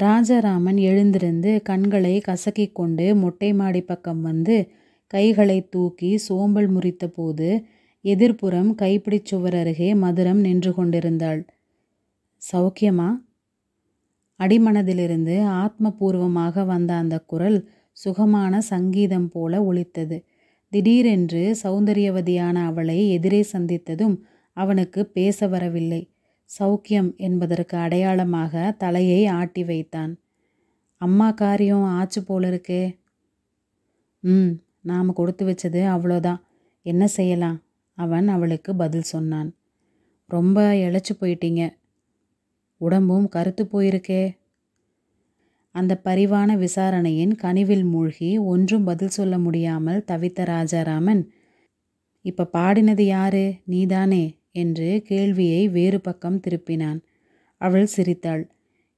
ராஜாராமன் எழுந்திருந்து கண்களை கசக்கிக் கொண்டு மொட்டை மாடி பக்கம் வந்து கைகளை தூக்கி சோம்பல் முறித்தபோது எதிர்ப்புறம் கைப்பிடிச் சுவர் அருகே மதுரம் நின்று கொண்டிருந்தாள். சௌக்கியமா? அடிமனதிலிருந்து ஆத்மபூர்வமாக வந்த அந்த குரல் சுகமான சங்கீதம் போல ஒலித்தது. திடீரென்று சௌந்தரியவதியான அவளை எதிரே சந்தித்ததும் அவனுக்குப் பேச வரவில்லை. சௌக்கியம் என்பதற்கு அடையாளமாக தலையை ஆட்டி வைத்தான். அம்மா காரியம் ஆச்சு போல இருக்கே ம் நாம் கொடுத்து வச்சது அவ்வளோதான் என்ன செய்யலாம் அவன் அவளுக்கு பதில் சொன்னான். ரொம்ப இழைச்சி போயிட்டீங்க. உடம்பும் கருத்து போயிருக்கே. அந்த பரிவான விசாரணையின் கனிவில் மூழ்கி ஒன்றும் பதில் சொல்ல முடியாமல் தவித்த ராஜாராமன் இப்போ பாடினது யாரு நீதானே என்று கேள்வியை வேறு பக்கம் திருப்பினான். அவள் சிரித்தாள்.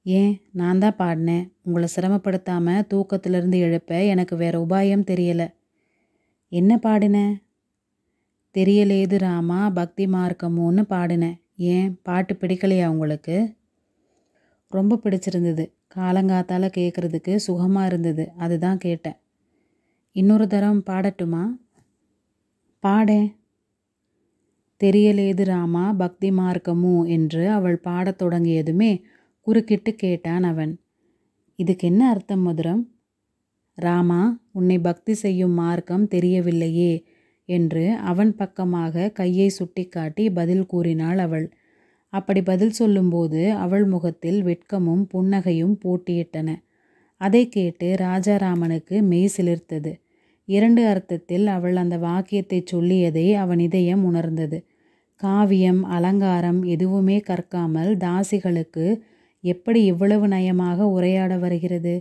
ஏன் நான் தான் பாடினேன் உங்களை சிரமப்படுத்தாமல் தூக்கத்திலிருந்து எழுப்ப எனக்கு வேற உபாயம் தெரியலை என்ன பாடின? தெரியலேது ராமா பக்தி மார்க்கமோன்னு பாடினேன். ஏன் பாட்டு பிடிக்கலையா உங்களுக்கு? ரொம்ப பிடிச்சிருந்தது. காலங்காத்தால் கேட்கறதுக்கு சுகமாக இருந்தது அதுதான் கேட்டேன். இன்னொரு தரம் பாடட்டுமா? பாடேன். தெரியலேது ராமா பக்தி மார்க்கமு என்று அவள் பாடத் தொடங்கியதுமே குறுக்கிட்டு கேட்டான் அவன். இதுக்கு என்ன அர்த்தம் மதுரம்? ராமா உன்னை பக்தி செய்யும் மார்க்கம் தெரியவில்லையே என்று அவன் பக்கமாக கையை சுட்டிக்காட்டி பதில் கூறினாள் அவள். அப்படி பதில் சொல்லும்போது அவள் முகத்தில் வெட்கமும் புன்னகையும் போட்டியிட்டன. அதைக் கேட்டு ராஜாராமனுக்கு மெய் சிலிர்த்தது. இரண்டு அர்த்தத்தில் அவள் அந்த வாக்கியத்தைச் சொல்லியதை அவன் இதயம் உணர்ந்தது. காவியம் அலங்காரம் எதுவுமே கற்காமல் தாசிகளுக்கு எப்படி இவ்வளவு நயமாக உரையாட வருகிறது?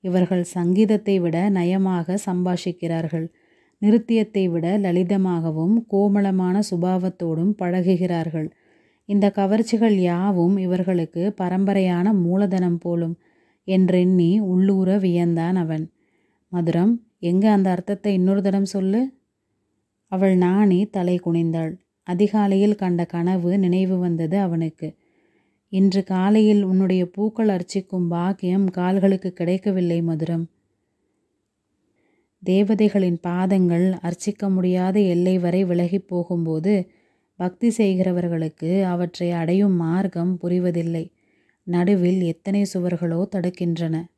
இவர்கள் சங்கீதத்தை விட நயமாக சம்பாஷிக்கிறார்கள். நிருத்தியத்தை விட லலிதமாகவும் கோமளமான சுபாவத்தோடும் பழகுகிறார்கள். இந்த கவர்ச்சிகள் யாவும் இவர்களுக்கு பரம்பரையான மூலதனம் போலும் என்றெண்ணி உள்ளூர வியந்தான் அவன். மதுரம் எங்கே அந்த அர்த்தத்தை இன்னொரு தடம் சொல்லு. அவள் நாணி தலை குனிந்தாள். அதிகாலையில் கண்ட கனவு நினைவு வந்தது அவனுக்கு. இன்று காலையில் உன்னுடைய பூக்கள் அர்ச்சிக்கும் பாக்கியம் கால்களுக்குக் கிடைக்கவில்லை மதுரம். தேவதைகளின் பாதங்கள் அர்ச்சிக்க முடியாத எல்லை வரை விலகிப் போகும்போது பக்தி செய்கிறவர்களுக்கு அவற்றை அடையும் மார்க்கம் புரிவதில்லை. நடுவில் எத்தனை சுவர்களோ தடுக்கின்றன.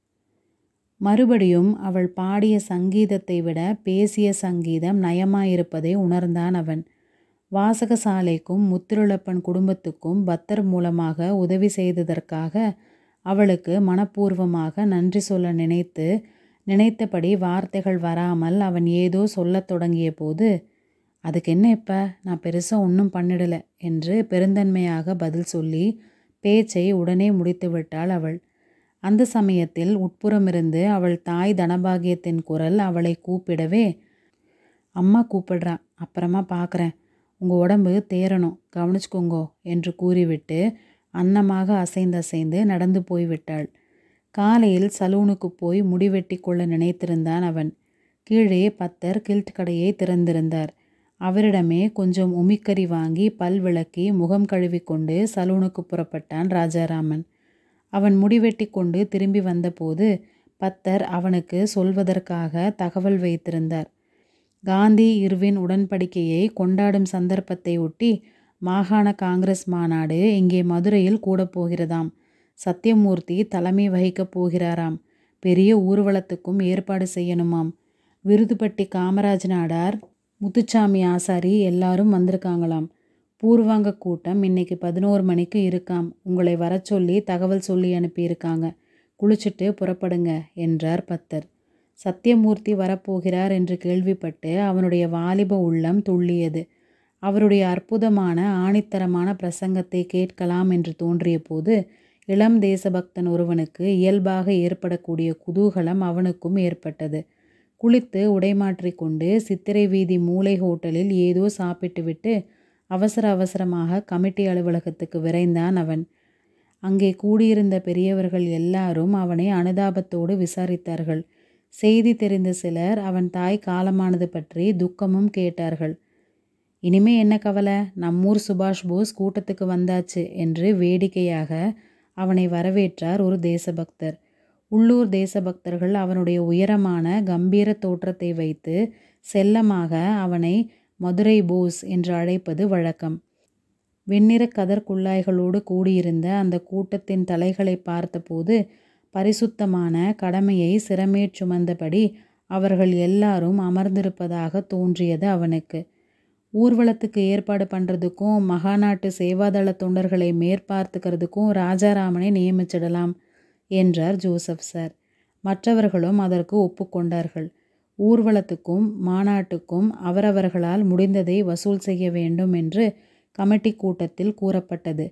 மறுபடியும் அவள் பாடிய சங்கீதத்தை விட பேசிய சங்கீதம் நயமாயிருப்பதை உணர்ந்தான் அவன். வாசகசாலைக்கும் முத்திருளப்பன் குடும்பத்துக்கும் பத்தர் மூலமாக உதவி செய்ததற்காக அவளுக்கு மனப்பூர்வமாக நன்றி சொல்ல நினைத்து நினைத்தபடி வார்த்தைகள் வராமல் அவன் ஏதோ சொல்லத் தொடங்கியபோது அதுக்கென்ன இப்ப நான் பெருசாக ஒன்றும் பண்ணிடலை என்று பெருந்தன்மையாக பதில் சொல்லி பேச்சை உடனே முடித்துவிட்டாள் அவள். அந்த சமயத்தில் உட்புறமிருந்து அவள் தாய் தனபாகியத்தின் குரல் அவளை கூப்பிடவே அம்மா கூப்பிடுறா அப்புறமா பார்க்குறேன் உங்கள் உடம்பு தேறணும் கவனிச்சுக்கோங்கோ என்று கூறிவிட்டு அன்னமாக அசைந்தசைந்து நடந்து போய்விட்டாள். காலையில் சலூனுக்கு போய் முடிவெட்டி கொள்ள நினைத்திருந்தான் அவன். கீழே பத்தர் கில்ட் கடையை திறந்திருந்தார். அவரிடமே கொஞ்சம் உமிக்கறி வாங்கி பல் விளக்கி முகம் கழுவிக்கொண்டு கொண்டு சலூனுக்குப் புறப்பட்டான் ராஜாராமன். அவன் முடி வெட்டிக் கொண்டு திரும்பி வந்தபோது பத்தர் அவனுக்கு சொல்வதற்காக தகவல் வைத்திருந்தார். காந்தி இர்வின் உடன்படிக்கையை கொண்டாடும் சந்தர்ப்பத்தை ஒட்டி மாகாண காங்கிரஸ் மாநாடு இங்கே மதுரையில் கூடப்போகிறதாம். சத்யமூர்த்தி தலைமை வகிக்கப் போகிறாராம். பெரிய ஊர்வலத்துக்கும் ஏற்பாடு செய்யணுமாம். விருதுப்பட்டி காமராஜ் நாடார் முத்துச்சாமி ஆசாரி எல்லாரும் வந்திருக்காங்களாம். பூர்வாங்க கூட்டம் இன்னைக்கு பதினோரு மணிக்கு இருக்காம் உங்களை வரச்சொல்லி தகவல் சொல்லி அனுப்பியிருக்காங்க. குளிச்சுட்டு புறப்படுங்க என்றார் பத்தர். சத்தியமூர்த்தி வரப்போகிறார் என்று கேள்விப்பட்டு அவனுடைய வாலிப உள்ளம் துள்ளியது. அவருடைய அற்புதமான ஆணித்தரமான பிரசங்கத்தை கேட்கலாம் என்று தோன்றியபோது இளம் தேசபக்தன் ஒருவனுக்கு இயல்பாக ஏற்படக்கூடிய குதூகலம் அவனுக்கும் ஏற்பட்டது. குளித்து உடைமாற்றிக்கொண்டு கொண்டு சித்திரை வீதி மூலை ஹோட்டலில் ஏதோ சாப்பிட்டுவிட்டு அவசர அவசரமாக கமிட்டி அலுவலகத்துக்கு விரைந்தான் அவன். அங்கே கூடியிருந்த பெரியவர்கள் எல்லாரும் அவனை அனுதாபத்தோடு விசாரித்தார்கள். செய்தி தெரிந்த சிலர் அவன் தாய் காலமானது பற்றி துக்கமும் கேட்டார்கள். இனிமே என்ன கவலை நம்மூர் சுபாஷ் போஸ் கூட்டத்துக்கு வந்தாச்சு என்று வேடிக்கையாக அவனை வரவேற்றார் ஒரு தேசபக்தர் உள்ளூர் தேசபக்தர்கள் அவனுடைய உயரமான கம்பீர தோற்றத்தை வைத்து செல்லமாக அவனை மதுரை போஸ் என்று அழைப்பது வழக்கம். வெண்ணிற கதர் குல்லாய்களோடு கூடியிருந்த அந்த கூட்டத்தின் தலைகளை பார்த்தபோது பரிசுத்தமான கடமையை சிரமேற் சுமந்தபடி அவர்கள் எல்லாரும் அமர்ந்திருப்பதாக தோன்றியது அவனுக்கு. ஊர்வலத்துக்கு ஏற்பாடு பண்ணுறதுக்கும் மகாநாட்டு சேவாதள தொண்டர்களை மேற்பார்த்துக்கிறதுக்கும் ராஜாராமனை நியமிச்சிடலாம் என்றார் ஜோசப் சார். மற்றவர்களும் அதற்கு ஒப்புக்கொண்டார்கள். ஊர்வலத்துக்கும் மாநாட்டுக்கும் அவரவர்களால் முடிந்ததை வசூல் செய்ய வேண்டும் என்று கமிட்டி கூட்டத்தில் கூறப்பட்டது.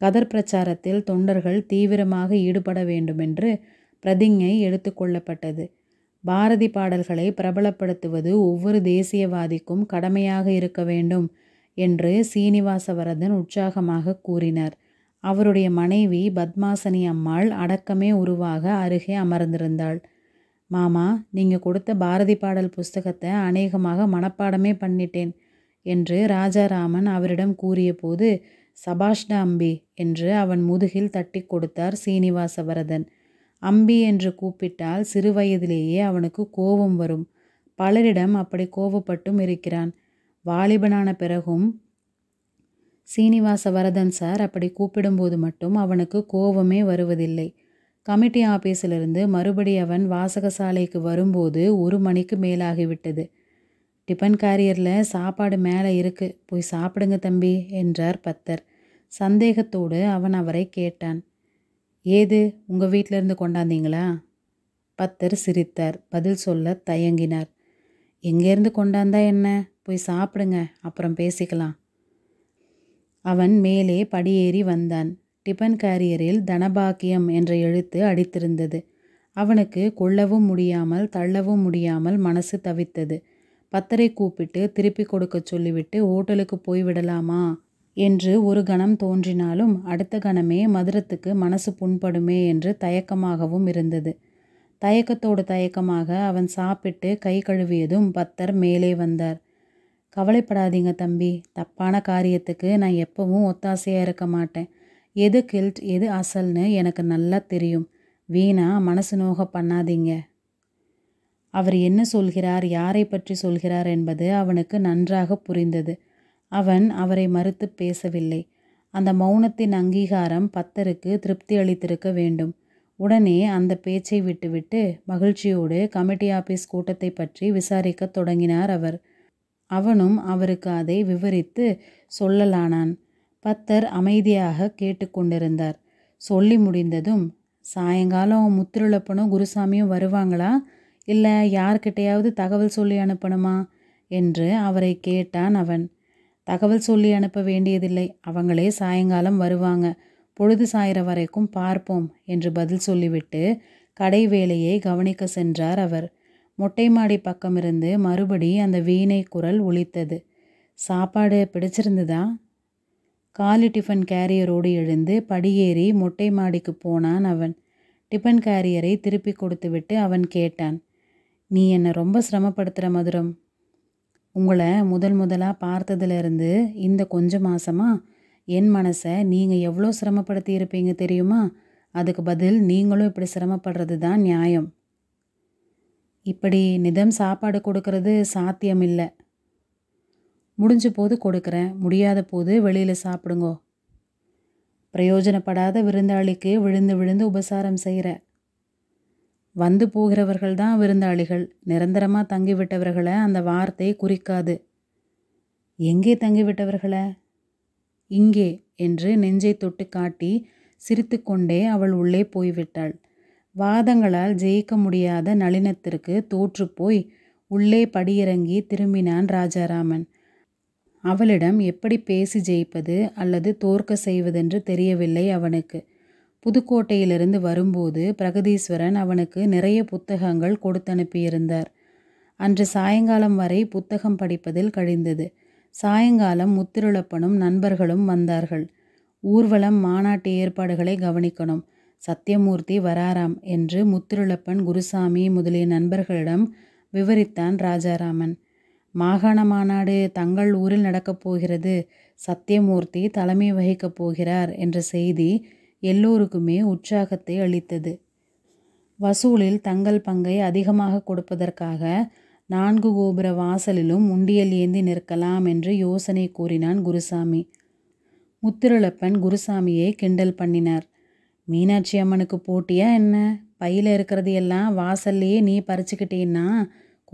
கதர் பிரச்சாரத்தில் தொண்டர்கள் தீவிரமாக ஈடுபட வேண்டுமென்று பிரதிஞ்ஞை எடுத்துக்கொள்ளப்பட்டது பாரதி பாடல்களை பிரபலப்படுத்துவது ஒவ்வொரு தேசியவாதிக்கும் கடமையாக இருக்க வேண்டும் என்று சீனிவாசவரதன் உற்சாகமாக கூறினார். அவருடைய மனைவி பத்மாசனி அம்மாள் அடக்கமே உருவாக அருகே அமர்ந்திருந்தாள். மாமா நீங்கள் கொடுத்த பாரதி பாடல் புஸ்தகத்தை அநேகமாக மனப்பாடமே பண்ணிட்டேன் என்று ராஜாராமன் அவரிடம் கூறியபோது சபாஷ்டா அம்பி என்று அவன் முதுகில் தட்டி கொடுத்தார் சீனிவாசவரதன். அம்பி என்று கூப்பிட்டால் சிறுவயதிலேயே அவனுக்கு கோபம் வரும். பலரிடம் அப்படி கோபப்பட்டும் இருக்கிறான். வாலிபனான பிறகும் சீனிவாச வரதன் சார் அப்படி கூப்பிடும்போது மட்டும் அவனுக்கு கோபமே வருவதில்லை. கமிட்டி ஆபீஸிலிருந்து மறுபடி அவன் வாசகசாலைக்கு வரும்போது ஒரு மணிக்கு மேலாகிவிட்டது. டிபன் காரியரில் சாப்பாடு மேலே இருக்கு போய் சாப்பிடுங்க தம்பி என்றார் பத்தர். சந்தேகத்தோடு அவன் அவரை கேட்டான். ஏது உங்கள் வீட்டிலேருந்து கொண்டாந்தீங்களா? பத்தர் சிரித்தார் பதில் சொல்ல தயங்கினார். எங்கேருந்து கொண்டாந்தா என்ன? போய் சாப்பிடுங்க அப்புறம் பேசிக்கலாம். அவன் மேலே படியேறி வந்தான். டிபன் கேரியரில் தனபாக்கியம் என்ற எழுத்து அடித்திருந்தது. அவனுக்கு கொள்ளவும் முடியாமல் தள்ளவும் முடியாமல் மனசு தவித்தது. பத்தரை கூப்பிட்டு திருப்பி கொடுக்க சொல்லிவிட்டு ஓட்டலுக்கு போய்விடலாமா என்று ஒரு கணம் தோன்றினாலும் அடுத்த கணமே மதுரத்துக்கு மனசு புண்படுமே என்று தயக்கமாகவும் இருந்தது. தயக்கத்தோடு தயக்கமாக அவன் சாப்பிட்டு கை கழுவியதும் பத்தர் மேலே வந்தார். கவலைப்படாதீங்க தம்பி தப்பான காரியத்துக்கு நான் எப்பவும் ஒத்தாசையாக இருக்க மாட்டேன். எது கில்ட் எது அசல்னு எனக்கு நல்லா தெரியும். வீணா மனசு நோக பண்ணாதீங்க. அவர் என்ன சொல்கிறார் யாரை பற்றி சொல்கிறார் என்பது அவனுக்கு நன்றாக புரிந்தது. அவன் அவரை மறுத்து பேசவில்லை. அந்த மௌனத்தின் அங்கீகாரம் பத்தருக்கு திருப்தி அளித்திருக்க வேண்டும். உடனே அந்த பேச்சை விட்டுவிட்டு மகிழ்ச்சியோடு கமிட்டி ஆபீஸ் கூட்டத்தை பற்றி விசாரிக்கத் தொடங்கினார் அவர். அவனும் அவருக்கு அதை விவரித்து சொல்லலானான். பத்தர் அமைதியாக கேட்டுக்கொண்டிருந்தார். சொல்லி முடிந்ததும் சாயங்காலம் முத்திருளப்பனும் குருசாமியும் வருவாங்களா? இல்லை யார்கிட்டையாவது தகவல் சொல்லி அனுப்பணுமா? என்று அவரை கேட்டான் அவன். தகவல் சொல்லி அனுப்ப வேண்டியதில்லை. அவங்களே சாயங்காலம் வருவாங்க. பொழுது சாயிற வரைக்கும் பார்ப்போம் என்று பதில் சொல்லிவிட்டு கடை வேலையை கவனிக்க சென்றார் அவர். மொட்டை மாடி பக்கமிருந்து மறுபடி அந்த வீணை குரல் ஒலித்தது. சாப்பாடு பிடிச்சிருந்துதா? காலி டிஃபன் கேரியரோடு எழுந்து படியேறி மொட்டை மாடிக்கு போனான் அவன். டிஃபன் கேரியரை திருப்பி கொடுத்துவிட்டு அவன் கேட்டான் நீ என்னை ரொம்ப சிரமப்படுத்துகிற மதுரம். உங்களை முதல் முதலாக பார்த்ததுலேருந்து இந்த கொஞ்ச மாதமாக என் மனசை நீங்கள் எவ்வளோ சிரமப்படுத்தி இருப்பீங்க தெரியுமா? அதுக்கு பதில் நீங்களும் இப்படி சிரமப்படுறது தான் நியாயம். இப்படி நிதம் சாப்பாடு கொடுக்கறது சாத்தியமில்லை. முடிஞ்ச போது கொடுக்குறேன். முடியாத போது வெளியில் சாப்பிடுங்கோ. பிரயோஜனப்படாத விருந்தாளிக்கு விழுந்து விழுந்து உபசாரம் செய்கிற வந்து போகிறவர்கள் தான் விருந்தாளிகள். நிரந்தரமாக தங்கிவிட்டவர்களை அந்த வார்த்தை குறிக்காது. எங்கே தங்கிவிட்டவர்களை? இங்கே என்று நெஞ்சை தொட்டு காட்டி சிரித்துக்கொண்டே அவள் உள்ளே போய்விட்டாள். வாதங்களால் ஜெயிக்க முடியாத நளினத்திற்கு தோற்றுப்போய் உள்ளே படியிறங்கி திரும்பினான் ராஜாராமன். அவளிடம் எப்படி பேசி ஜெயிப்பது அல்லது தோற்க செய்வதென்று தெரியவில்லை அவனுக்கு. புதுக்கோட்டையிலிருந்து வரும்போது பிரகதீஸ்வரன் அவனுக்கு நிறைய புத்தகங்கள் கொடுத்தனுப்பியிருந்தார். அன்று சாயங்காலம் வரை புத்தகம் படிப்பதில் கழிந்தது. சாயங்காலம் முத்திருளப்பனும் நண்பர்களும் வந்தார்கள். ஊர்வலம் மாநாட்டு ஏற்பாடுகளை கவனிக்கணும். சத்தியமூர்த்தி வராராம் என்று முத்திருளப்பன் குருசாமி முதலிய நண்பர்களிடம் விவரித்தான் ராஜாராமன். மாகாண மாநாடு தங்கள் ஊரில் நடக்கப் போகிறது. சத்தியமூர்த்தி தலைமை வகிக்கப் போகிறார் என்ற செய்தி எல்லோருக்குமே உற்சாகத்தை அளித்தது. வசூலில் தங்கள் பங்கை அதிகமாக கொடுப்பதற்காக நான்கு கோபுர வாசலிலும் உண்டியல் ஏந்தி நிற்கலாம் என்று யோசனை கூறினான் குருசாமி. முத்திருளப்பன் குருசாமியை கிண்டல் பண்ணினார். மீனாட்சி அம்மனுக்கு போட்டியா என்ன? பையில் இருக்கிறது எல்லாம் வாசல்லையே நீ பறிச்சுக்கிட்டேன்னா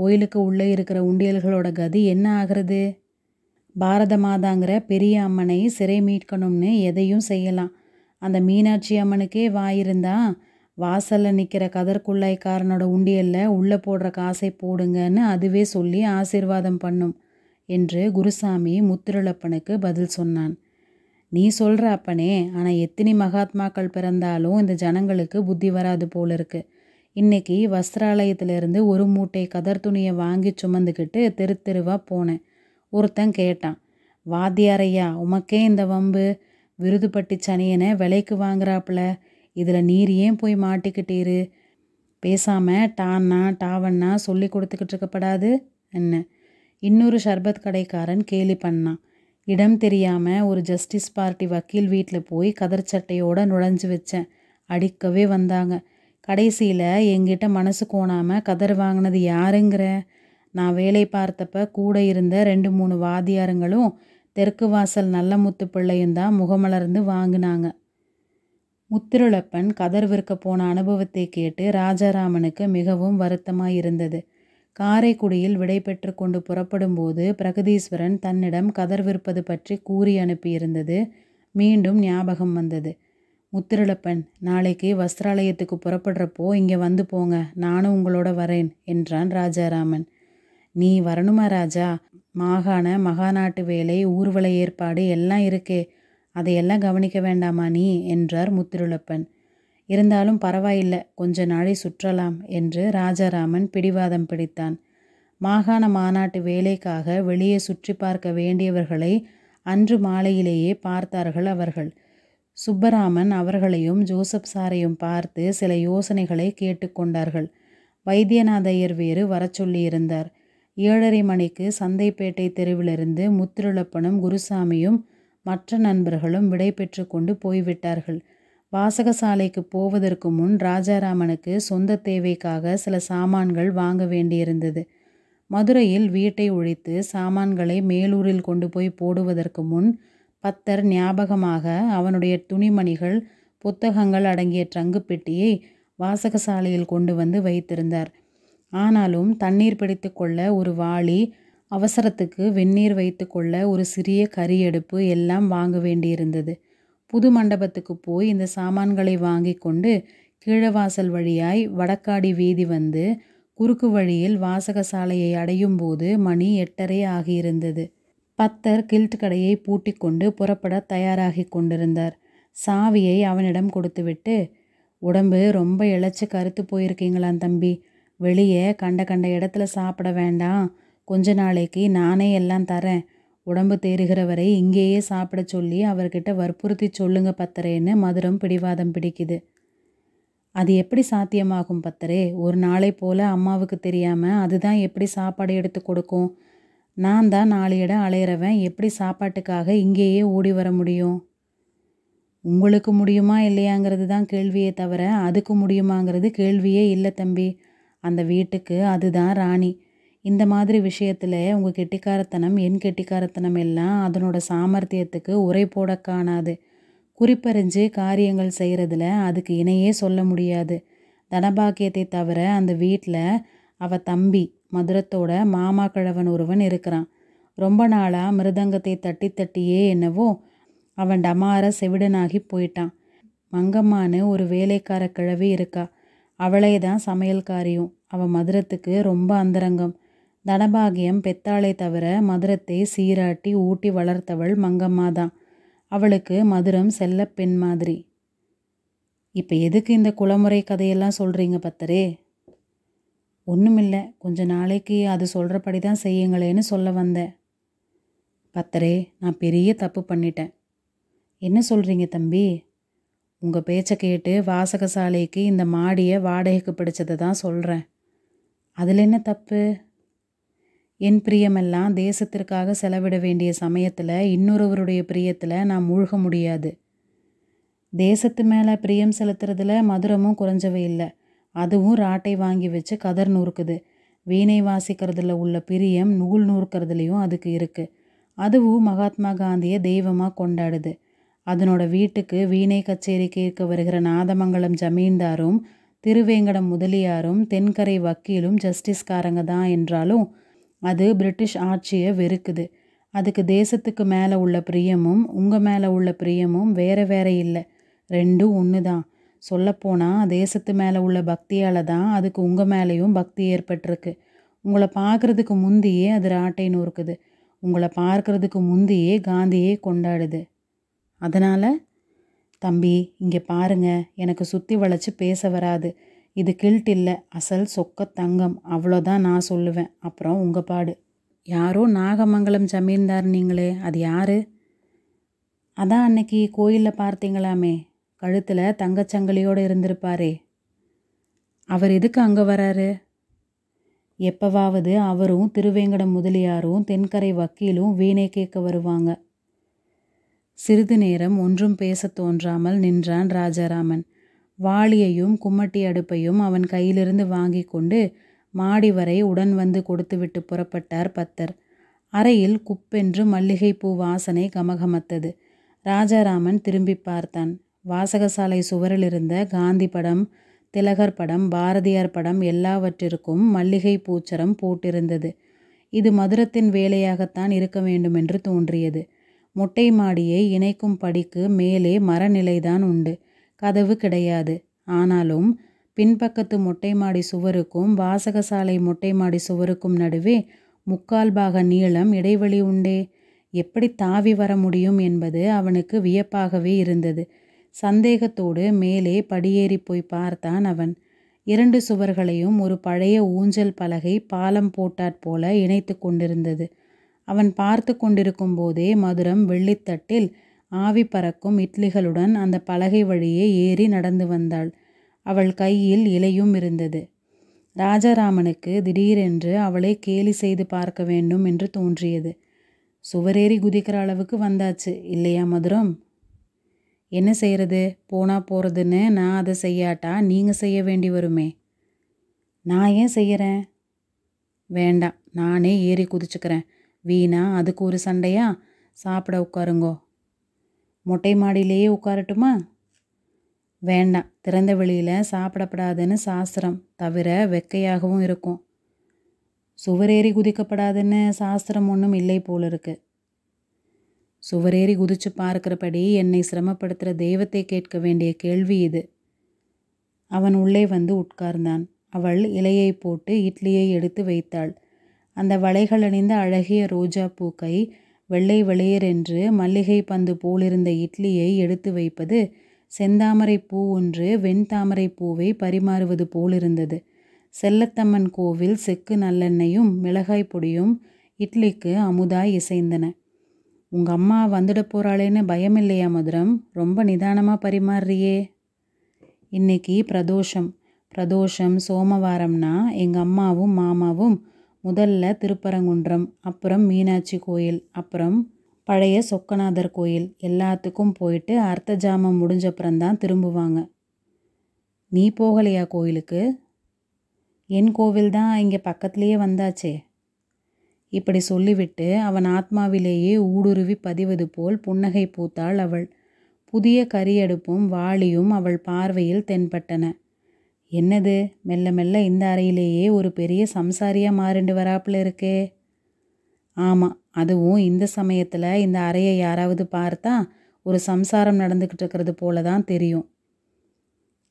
கோயிலுக்கு உள்ளே இருக்கிற உண்டியல்களோட கதி என்ன ஆகிறது? பாரத மாதாங்கிற பெரிய அம்மனை சிறை மீட்கணும்னு எதையும் செய்யலாம். அந்த மீனாட்சி அம்மனுக்கே வாயிருந்தா வாசலில் நிற்கிற கதற்குள்ளாய்க்காரனோட உண்டியலில் உள்ளே போடுற காசை போடுங்கன்னு அதுவே சொல்லி ஆசிர்வாதம் பண்ணும் என்று குருசாமி முத்திரளப்பனுக்கு பதில் சொன்னான். நீ சொல்கிற அப்பனே ஆனால் எத்தனை மகாத்மாக்கள் பிறந்தாலும் இந்த ஜனங்களுக்கு புத்தி வராது போல இருக்குது இன்னைக்கு வஸ்திராலயத்திலேருந்து ஒரு மூட்டை கதர் துணியை வாங்கி சுமந்துக்கிட்டு தெரு தெருவாக போனேன். ஒருத்தன் கேட்டான் வாத்தியாரையா உமக்கே இந்த வம்பு? விருதுப்பட்டி சனியனை விலைக்கு வாங்குறாப்புல. இதில் நீர் ஏன் போய் மாட்டிக்கிட்டீரு? பேசாமல் டான்னா டாவண்ணா சொல்லி கொடுத்துக்கிட்டு இருக்கப்படாது? என்ன. இன்னொரு ஷர்பத் கடைக்காரன் கேலி பண்ணான். இடம் தெரியாமல் ஒரு ஜஸ்டிஸ் பார்ட்டி வக்கீல் வீட்டில் போய் கதர் சட்டையோடு நுழைஞ்சு வச்சேன். அடிக்கவே வந்தாங்க. கடைசியில் எங்கிட்ட மனசு கோணாமல் கதர் வாங்கினது யாருங்கிற? நான் வேலை பார்த்தப்ப கூட இருந்த ரெண்டு மூணு வாதியாருங்களும் தெற்கு வாசல் நல்ல முத்து பிள்ளையும் தான் முகமலர்ந்து வாங்கினாங்க. முத்திருளப்பன் கதர் விற்க போன அனுபவத்தை கேட்டு ராஜாராமனுக்கு மிகவும் வருத்தமாக இருந்தது. காரைக்குடியில் விடை பெற்று கொண்டு புறப்படும்போது பிரகதீஸ்வரன் தன்னிடம் கதர் விற்பது பற்றி கூறி அனுப்பியிருந்தது. மீண்டும் ஞாபகம் வந்தது. முத்திருளப்பன் நாளைக்கு வஸ்திராலயத்துக்கு புறப்படுறப்போ இங்கே வந்து போங்க நானும் உங்களோட வரேன் என்றான் ராஜாராமன். நீ வரணுமா ராஜா? மாகாண மகாநாட்டு வேலை ஊர்வல ஏற்பாடு எல்லாம் இருக்கே அதையெல்லாம் கவனிக்க வேண்டாமா நீ? என்றார் முத்திருளப்பன் இருந்தாலும் பரவாயில்லை கொஞ்ச நாளை சுற்றலாம் என்று ராஜாராமன் பிடிவாதம் பிடித்தான். மாகாண மாநாட்டு வேலைக்காக வெளியே சுற்றி பார்க்க வேண்டியவர்களை அன்று மாலையிலேயே பார்த்தார்கள் அவர்கள். சுப்பராமன் அவர்களையும் ஜோசப் சாரையும் பார்த்து சில யோசனைகளை கேட்டுக்கொண்டார்கள் வைத்தியநாதையர் வேறு வர சொல்லியிருந்தார். ஏழரை மணிக்கு சந்தைப்பேட்டை தெருவிலிருந்து முத்திருளப்பனும் குருசாமியும் மற்ற நண்பர்களும் விடை பெற்று கொண்டு போய்விட்டார்கள். வாசகசாலைக்கு போவதற்கு முன் ராஜாராமனுக்கு சொந்த தேவைக்காக சில சாமான்கள் வாங்க வேண்டியிருந்தது. மதுரையில் வீட்டை ஒழித்து சாமான்களை மேலூரில் கொண்டு போய் போடுவதற்கு முன் பத்தர் ஞாபகமாக அவனுடைய துணிமணிகள் புத்தகங்கள் அடங்கிய ட்ரங்கு பெட்டியை வாசகசாலையில் கொண்டு வந்து வைத்திருந்தார். ஆனாலும் தண்ணீர் பிடித்து கொள்ள ஒரு வாளி அவசரத்துக்கு வெந்நீர் வைத்து கொள்ள ஒரு சிறிய கரியடுப்பு எல்லாம் வாங்க வேண்டியிருந்தது. புது மண்டபத்துக்கு போய் இந்த சாமான்களை வாங்கி கொண்டு கீழவாசல் வழியாய் வடக்காடி வீதி வந்து குறுக்கு வழியில் வாசகசாலையை அடையும் போது மணி எட்டரை ஆகியிருந்தது. பத்தர் கில்ட் கடையை பூட்டி கொண்டு புறப்பட தயாராகி கொண்டிருந்தார். சாவியை அவனிடம் கொடுத்துவிட்டு உடம்பு ரொம்ப இழைச்சி கருத்து போயிருக்கீங்களாம் தம்பி. வெளியே கண்ட கண்ட இடத்துல சாப்பிட வேண்டாம். கொஞ்ச நாளைக்கு நானே எல்லாம் தரேன். உடம்பு தேறுகிற வரை இங்கேயே சாப்பிட சொல்லி அவர்கிட்ட வற்புறுத்தி சொல்லுங்க பத்தரேன்னு மதுரம் பிடிவாதம் பிடிக்குது. அது எப்படி சாத்தியமாகும் பத்தரே? ஒரு நாளை போல் அம்மாவுக்கு தெரியாமல் அதுதான் எப்படி சாப்பாடு எடுத்து கொடுக்கும்? நான் தான் நாலு இடம் அலையிறவன். எப்படி சாப்பாட்டுக்காக இங்கேயே ஓடி வர முடியும்? உங்களுக்கு முடியுமா இல்லையாங்கிறது தான் கேள்வியே தவிர அதுக்கு முடியுமாங்கிறது கேள்வியே இல்லை தம்பி. அந்த வீட்டுக்கு அதுதான் ராணி. இந்த மாதிரி விஷயத்தில் உங்கள் கெட்டிக்காரத்தனம் என் கெட்டிக்காரத்தனம் எல்லாம் அதனோட சாமர்த்தியத்துக்கு உரை போட காணாது. குறிப்பறிஞ்சு காரியங்கள் செய்கிறதுல அதுக்கு இணையே சொல்ல முடியாது. தனபாக்கியத்தை தவிர அந்த வீட்டில் அவ தம்பி மதுரத்தோட மாமா கிழவன் ஒருவன் இருக்கிறான். ரொம்ப நாளாக மிருதங்கத்தை தட்டி தட்டியே என்னவோ அவன் டமார செவிடனாகி போயிட்டான். மங்கம்மான்னு ஒரு வேலைக்கார கிழவி இருக்கா. அவளே தான் சமையல்காரியும். அவன் மதுரத்துக்கு ரொம்ப அந்தரங்கம். தனபாகியம் பெத்தாளை தவிர மதுரத்தை சீராட்டி ஊட்டி வளர்த்தவள் மங்கம்மா தான் அவளுக்கு மதுரம் செல்ல பெண் மாதிரி. இப்போ எதுக்கு இந்த குளமுறை கதையெல்லாம் சொல்கிறீங்க பத்தரே? ஒன்றுமில்ல கொஞ்ச நாளைக்கு அது சொல்கிறபடி தான் செய்யுங்களேன்னு சொல்ல வந்தேன். பத்தரே நான் பெரிய தப்பு பண்ணிட்டேன். என்ன சொல்கிறீங்க தம்பி? உங்கள் பேச்சை கேட்டு வாசகசாலைக்கு இந்த மாடியை வாடகைக்கு பிடிச்சதை தான் சொல்கிறேன் அதில் என்ன தப்பு? என் பிரியமெல்லாம் தேசத்திற்காக செலவிட வேண்டிய சமயத்தில் இன்னொருவருடைய பிரியத்தில் நான் மூழ்க முடியாது. தேசத்து மேலே பிரியம் செலுத்துறதுல மதுரமும் குறைஞ்சவை இல்லை. அதுவும் ராட்டை வாங்கி வச்சு கதர் நூறுக்குது. வீணை வாசிக்கிறதுல உள்ள பிரியம் நூல் நூறுக்கிறதுலையும் அதுக்கு இருக்குது அதுவும் மகாத்மா காந்தியை தெய்வமாக கொண்டாடுது. அதனோட வீட்டுக்கு வீணை கச்சேரி கேட்க வருகிற நாதமங்கலம் ஜமீன்தாரும் திருவேங்கடம் முதலியாரும் தென்கரை வக்கீலும் ஜஸ்டிஸ்காரங்க தான் என்றாலும் அது பிரிட்டிஷ் ஆட்சியை வெறுக்குது. அதுக்கு தேசத்துக்கு மேலே உள்ள பிரியமும் உங்கள் மேலே உள்ள பிரியமும் வேற வேற இல்லை. ரெண்டும் ஒன்று தான் சொல்லப்போனால் தேசத்து மேலே உள்ள பக்தியால் தான் அதுக்கு உங்கள் மேலேயும் பக்தி ஏற்பட்டிருக்கு. உங்களை பார்க்குறதுக்கு முந்தியே அது ராட்டை நூறுக்குது. உங்களை பார்க்குறதுக்கு முந்தியே காந்தியே கொண்டாடுது. அதனால் தம்பி இங்கே பாருங்க எனக்கு சுற்றி வளைச்சி பேச வராது. இது கில்ட் இல்லை அசல் சொக்க தங்கம். அவ்வளோதான் நான் சொல்லுவேன். அப்புறம் உங்கள் பாடு. யாரோ நாகமங்கலம் ஜமீன்தார் நீங்களே அது யார்? அதான் அன்னைக்கு கோயிலில் பார்த்தீங்களாமே கழுத்தில் தங்கச்சங்கிலியோடு இருந்திருப்பாரே. அவர் எதுக்கு அங்கே வராரு? எப்பவாவது அவரும் திருவேங்கடம் முதலியாரும் தென்கரை வக்கீலும் வீணை கேட்க வருவாங்க. சிறிது நேரம் ஒன்றும் பேசத் தோன்றாமல் நின்றான் ராஜாராமன். வாளியையும் கும்மட்டி அடுப்பையும் அவன் கையிலிருந்து வாங்கி கொண்டு மாடி வரை உடன் வந்து கொடுத்துவிட்டு புறப்பட்டார் பத்தர். அறையில் குப்பென்று மல்லிகைப்பூ வாசனை கமகமத்தது. ராஜாராமன் திரும்பி பார்த்தான். வாசகசாலை சுவரில் இருந்த காந்தி படம் திலகர் படம் பாரதியார் படம் எல்லாவற்றிற்கும் மல்லிகை பூச்சரம் போட்டிருந்தது. இது மதுரத்தின் வேலையாகத்தான் இருக்க வேண்டுமென்று தோன்றியது. மொட்டை மாடியை இணைக்கும் படிக்கு மேலே மரநிலைதான் உண்டு. கதவு கிடையாது. ஆனாலும் பின்பக்கத்து மொட்டை மாடி சுவருக்கும் வாசகசாலை மொட்டை மாடி சுவருக்கும் நடுவே முக்கால் பாக நீளம் இடைவெளி உண்டே? எப்படி தாவி வர முடியும் என்பது அவனுக்கு வியப்பாகவே இருந்தது. சந்தேகத்தோடு மேலே படியேறி போய் பார்த்தான் அவன். இரண்டு சுவர்களையும் ஒரு பழைய ஊஞ்சல் பலகை பாலம் போட்டாற் போல இணைத்து கொண்டிருந்தது. அவன் பார்த்து கொண்டிருக்கும் போதே மதுரம் வெள்ளித்தட்டில் ஆவி பறக்கும் இட்லிகளுடன் அந்த பலகை வழியே ஏறி நடந்து வந்தாள். அவள் கையில் இலையும் இருந்தது. ராஜாராமனுக்கு திடீரென்று அவளை கேலி செய்து பார்க்க வேண்டும் என்று தோன்றியது. சுவரேறி குதிக்கிற அளவுக்கு வந்தாச்சு இல்லையா மதுரம்? என்ன செய்கிறது போனால் போகிறதுன்னு நான் அதை செய்யாட்டா? நீங்கள் செய்ய வேண்டி வருமே. நான் ஏன் செய்கிறேன் வேண்டாம். நானே ஏறி குதிச்சுக்கிறேன். வீணா? அதுக்கு ஒரு சண்டையா? சாப்பிட உட்காருங்கோ. மொட்டை மாடியிலேயே உட்காரட்டுமா? வேண்டாம். திறந்த வெளியில் சாப்பிடப்படாதுன்னு சாஸ்திரம். தவிர வெக்கையாகவும் இருக்கும். சுவரேறி குதிக்கப்படாதுன்னு சாஸ்திரம் ஒன்றும் இல்லை போல இருக்குது சுவரேறி குதிச்சு பார்க்கிறபடி என்னை சிரமப்படுத்துகிற தெய்வத்தை கேட்க வேண்டிய கேள்வி இது. அவன் உள்ளே வந்து உட்கார்ந்தான். அவள் இலையை போட்டு இட்லியை எடுத்து வைத்தாள். அந்த வளைகள் அணிந்த அழகிய ரோஜா பூக்கை வெள்ளை வெளியரென்று மல்லிகை பந்து போலிருந்த இட்லியை எடுத்து வைப்பது செந்தாமரை பூ ஒன்று வெண்தாமரை பூவை பரிமாறுவது போலிருந்தது. செல்லத்தம்மன் கோவில் செக்கு நல்லெண்ணெயும் மிளகாய் பொடியும் இட்லிக்கு அமுதாய் இசைந்தன. உங்கள் அம்மா வந்துட போகிறாளேன்னு பயம் இல்லையா மதுரம்? ரொம்ப நிதானமாக பரிமாறுறியே. இன்னைக்கு பிரதோஷம். பிரதோஷம் சோமவாரம்னா எங்கள் அம்மாவும் மாமாவும் முதல்ல திருப்பரங்குன்றம் அப்புறம் மீனாட்சி கோயில் அப்புறம் பழைய சொக்கநாதர் கோயில் எல்லாத்துக்கும் போயிட்டு அர்த்த ஜாமம் முடிஞ்சப்புறம்தான் திரும்புவாங்க. நீ போகலையா கோயிலுக்கு? என் கோவில் தான் இங்கே பக்கத்துலேயே வந்தாச்சே. இப்படி சொல்லிவிட்டு அவன் ஆத்மாவிலேயே ஊடுருவி பதிவது போல் புன்னகை பூத்தாள் அவள். புதிய கரியடுப்பும் வாளியும் அவள் பார்வையில் தென்பட்டன. என்னது? மெல்ல மெல்ல இந்த அறையிலேயே ஒரு பெரிய சம்சாரியாக மாறிண்டு வராப்புல இருக்கே. ஆமாம் அதுவும் இந்த சமயத்தில் இந்த அறையை யாராவது பார்த்தா ஒரு சம்சாரம் நடந்துக்கிட்டு இருக்கிறது போல தான் தெரியும்.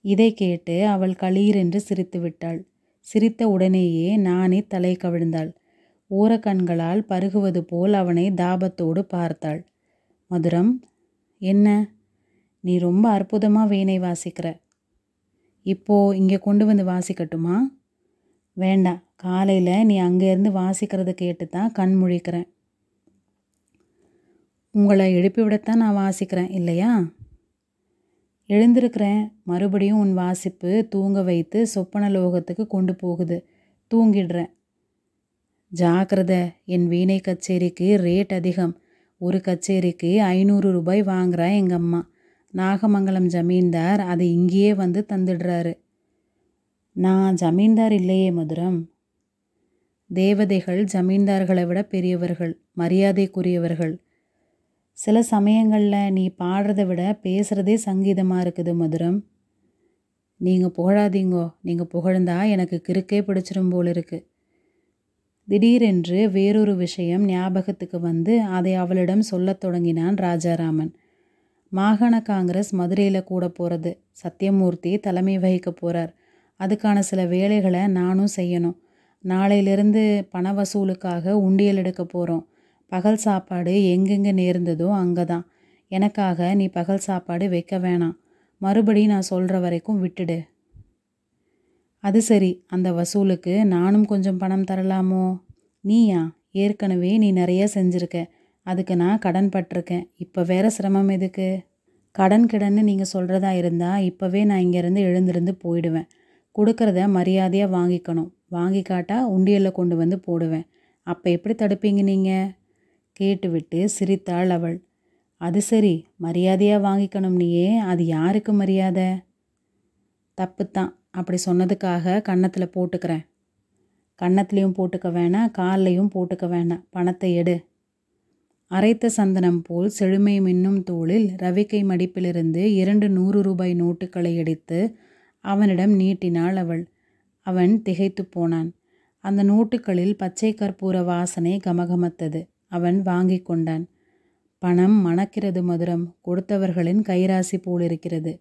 இதை கேட்டு அவள் களீரென்று சிரித்து விட்டாள் சிரித்த உடனேயே நானே தலை கவிழ்ந்தாள். ஓரக்கண்களால் பருகுவது போல் அவனை தாபத்தோடு பார்த்தாள். மதுரம் என்ன? நீ ரொம்ப அற்புதமாக வீணை வாசிக்கிற. இப்போ இங்கே கொண்டு வந்து வாசிக்கட்டுமா? வேண்டாம் காலையில் நீ அங்கேருந்து வாசிக்கிறத கேட்டு தான் கண் முழிக்கிறேன். உங்களை எழுப்பி விடத்தான் நான் வாசிக்கிறேன் இல்லையா? எழுந்திருக்கிறேன். மறுபடியும் உன் வாசிப்பு தூங்க வைத்து சொப்பன லோகத்துக்கு கொண்டு போகுது. தூங்கிடுறேன். ஜாக்கிரத. என் வீணை கச்சேரிக்கு ரேட் அதிகம். ஒரு கச்சேரிக்கு ஐநூறு ரூபாய் வாங்குறா எங்கள் அம்மா. நாகமங்கலம் ஜமீன்தார் அதை இங்கேயே வந்து தந்துடுறாரு. நான் ஜமீன்தார் இல்லையே மதுரம். தேவதைகள் ஜமீன்தார்களை விட பெரியவர்கள் மரியாதைக்குரியவர்கள். சில சமயங்களில் நீ பாடுறதை விட பேசுகிறதே சங்கீதமாக இருக்குது மதுரம். நீங்கள் புகழாதீங்கோ. நீங்கள் புகழ்ந்தா எனக்கு கிறுக்கே பிடிச்சிரும் போல் இருக்குது திடீரென்று வேறொரு விஷயம் ஞாபகத்துக்கு வந்து அதை அவளிடம் சொல்லத் தொடங்கினான் ராஜாராமன். மாகாண காங்கிரஸ் மதுரையில் கூட போகிறது சத்தியமூர்த்தி தலைமை வகிக்க போகிறார் அதுக்கான சில வேலைகளை நானும் செய்யணும். நாளையிலிருந்து பண வசூலுக்காக உண்டியல் எடுக்க போகிறோம் பகல் சாப்பாடு எங்கெங்கே நேர்ந்ததோ அங்கே தான் எனக்காக நீ பகல் சாப்பாடு வைக்க வேணாம். மறுபடி நான் சொல்கிற வரைக்கும் விட்டுடு. அது சரி அந்த வசூலுக்கு நானும் கொஞ்சம் பணம் தரலாமோ? நீயா? ஏற்கனவே நீ நிறைய செஞ்சுருக்க. அதுக்கு நான் கடன் பட்டிருக்கேன். இப்போ வேற சிரமம் எதுக்கு? கடன் கிடன்னு நீங்கள் சொல்கிறதா இருந்தால் இப்போவே நான் இங்கேருந்து எழுந்திருந்து போயிடுவேன். கொடுக்கறத மரியாதையாக வாங்கிக்கணும். வாங்கிக்காட்டா உண்டியலில் கொண்டு வந்து போடுவேன். அப்போ எப்படி தடுப்பீங்க நீங்கள் கேட்டுவிட்டு சிரித்தாள் அவள். அது சரி மரியாதையாக வாங்கிக்கணும் நீயே. அது யாருக்கு மரியாதை? தப்புத்தான். அப்படி சொன்னதுக்காக கன்னத்தில் போட்டுக்கிறேன். கன்னத்துலேயும் போட்டுக்க வேணாம் கால்லையும் போட்டுக்க வேணாம். பணத்தை எடு. அரைத்த சந்தனம் போல் செழுமை மின்னும் தோளில் ரவிக்கை மடிப்பிலிருந்து இரண்டு நூறு ரூபாய் நோட்டுகளை எடுத்து அவனிடம் நீட்டினாள் அவள். அவன் திகைத்து போனான். அந்த நோட்டுகளில் பச்சை கற்பூர வாசனை கமகமத்தது. அவன் வாங்கி கொண்டான். பணம் மணக்கிறது மதுரம் கொடுத்தவர்களின் கைராசி போலிருக்கிறது.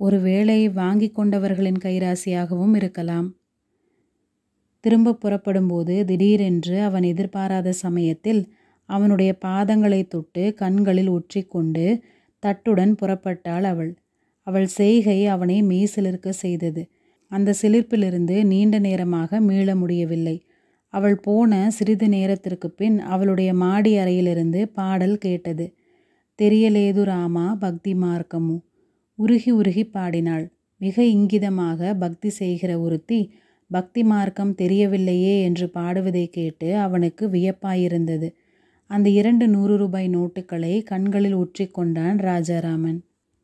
ஒருவேளை வாங்கி கொண்டவர்களின் கைராசியாகவும் இருக்கலாம். திரும்ப புறப்படும்போது திடீரென்று அவன் எதிர்பாராத சமயத்தில் அவனுடைய பாதங்களை தொட்டு கண்களில் ஒற்றிக்கொண்டு தட்டுடன் புறப்பட்டாள் அவள். அவள் செய்கை அவனை மெய்சிலிருக்க செய்தது. அந்த சிலிர்ப்பிலிருந்து நீண்ட நேரமாக மீள முடியவில்லை. அவள் போன சிறிது நேரத்திற்கு பின் அவளுடைய மாடி அறையிலிருந்து பாடல் கேட்டது. தெரியலேது ராமா பக்தி மார்க்கமு. உருகி உருகி பாடினாள். மிக இங்கிதமாக பக்தி செய்கிற ஒருத்தி பக்தி மார்க்கம் தெரியவில்லையே என்று பாடுவதை கேட்டு அவனுக்கு வியப்பாயிருந்தது. அந்த இரண்டு நூறு ரூபாய் நோட்டுகளை கண்களில் கொண்டான் ராஜாராமன்.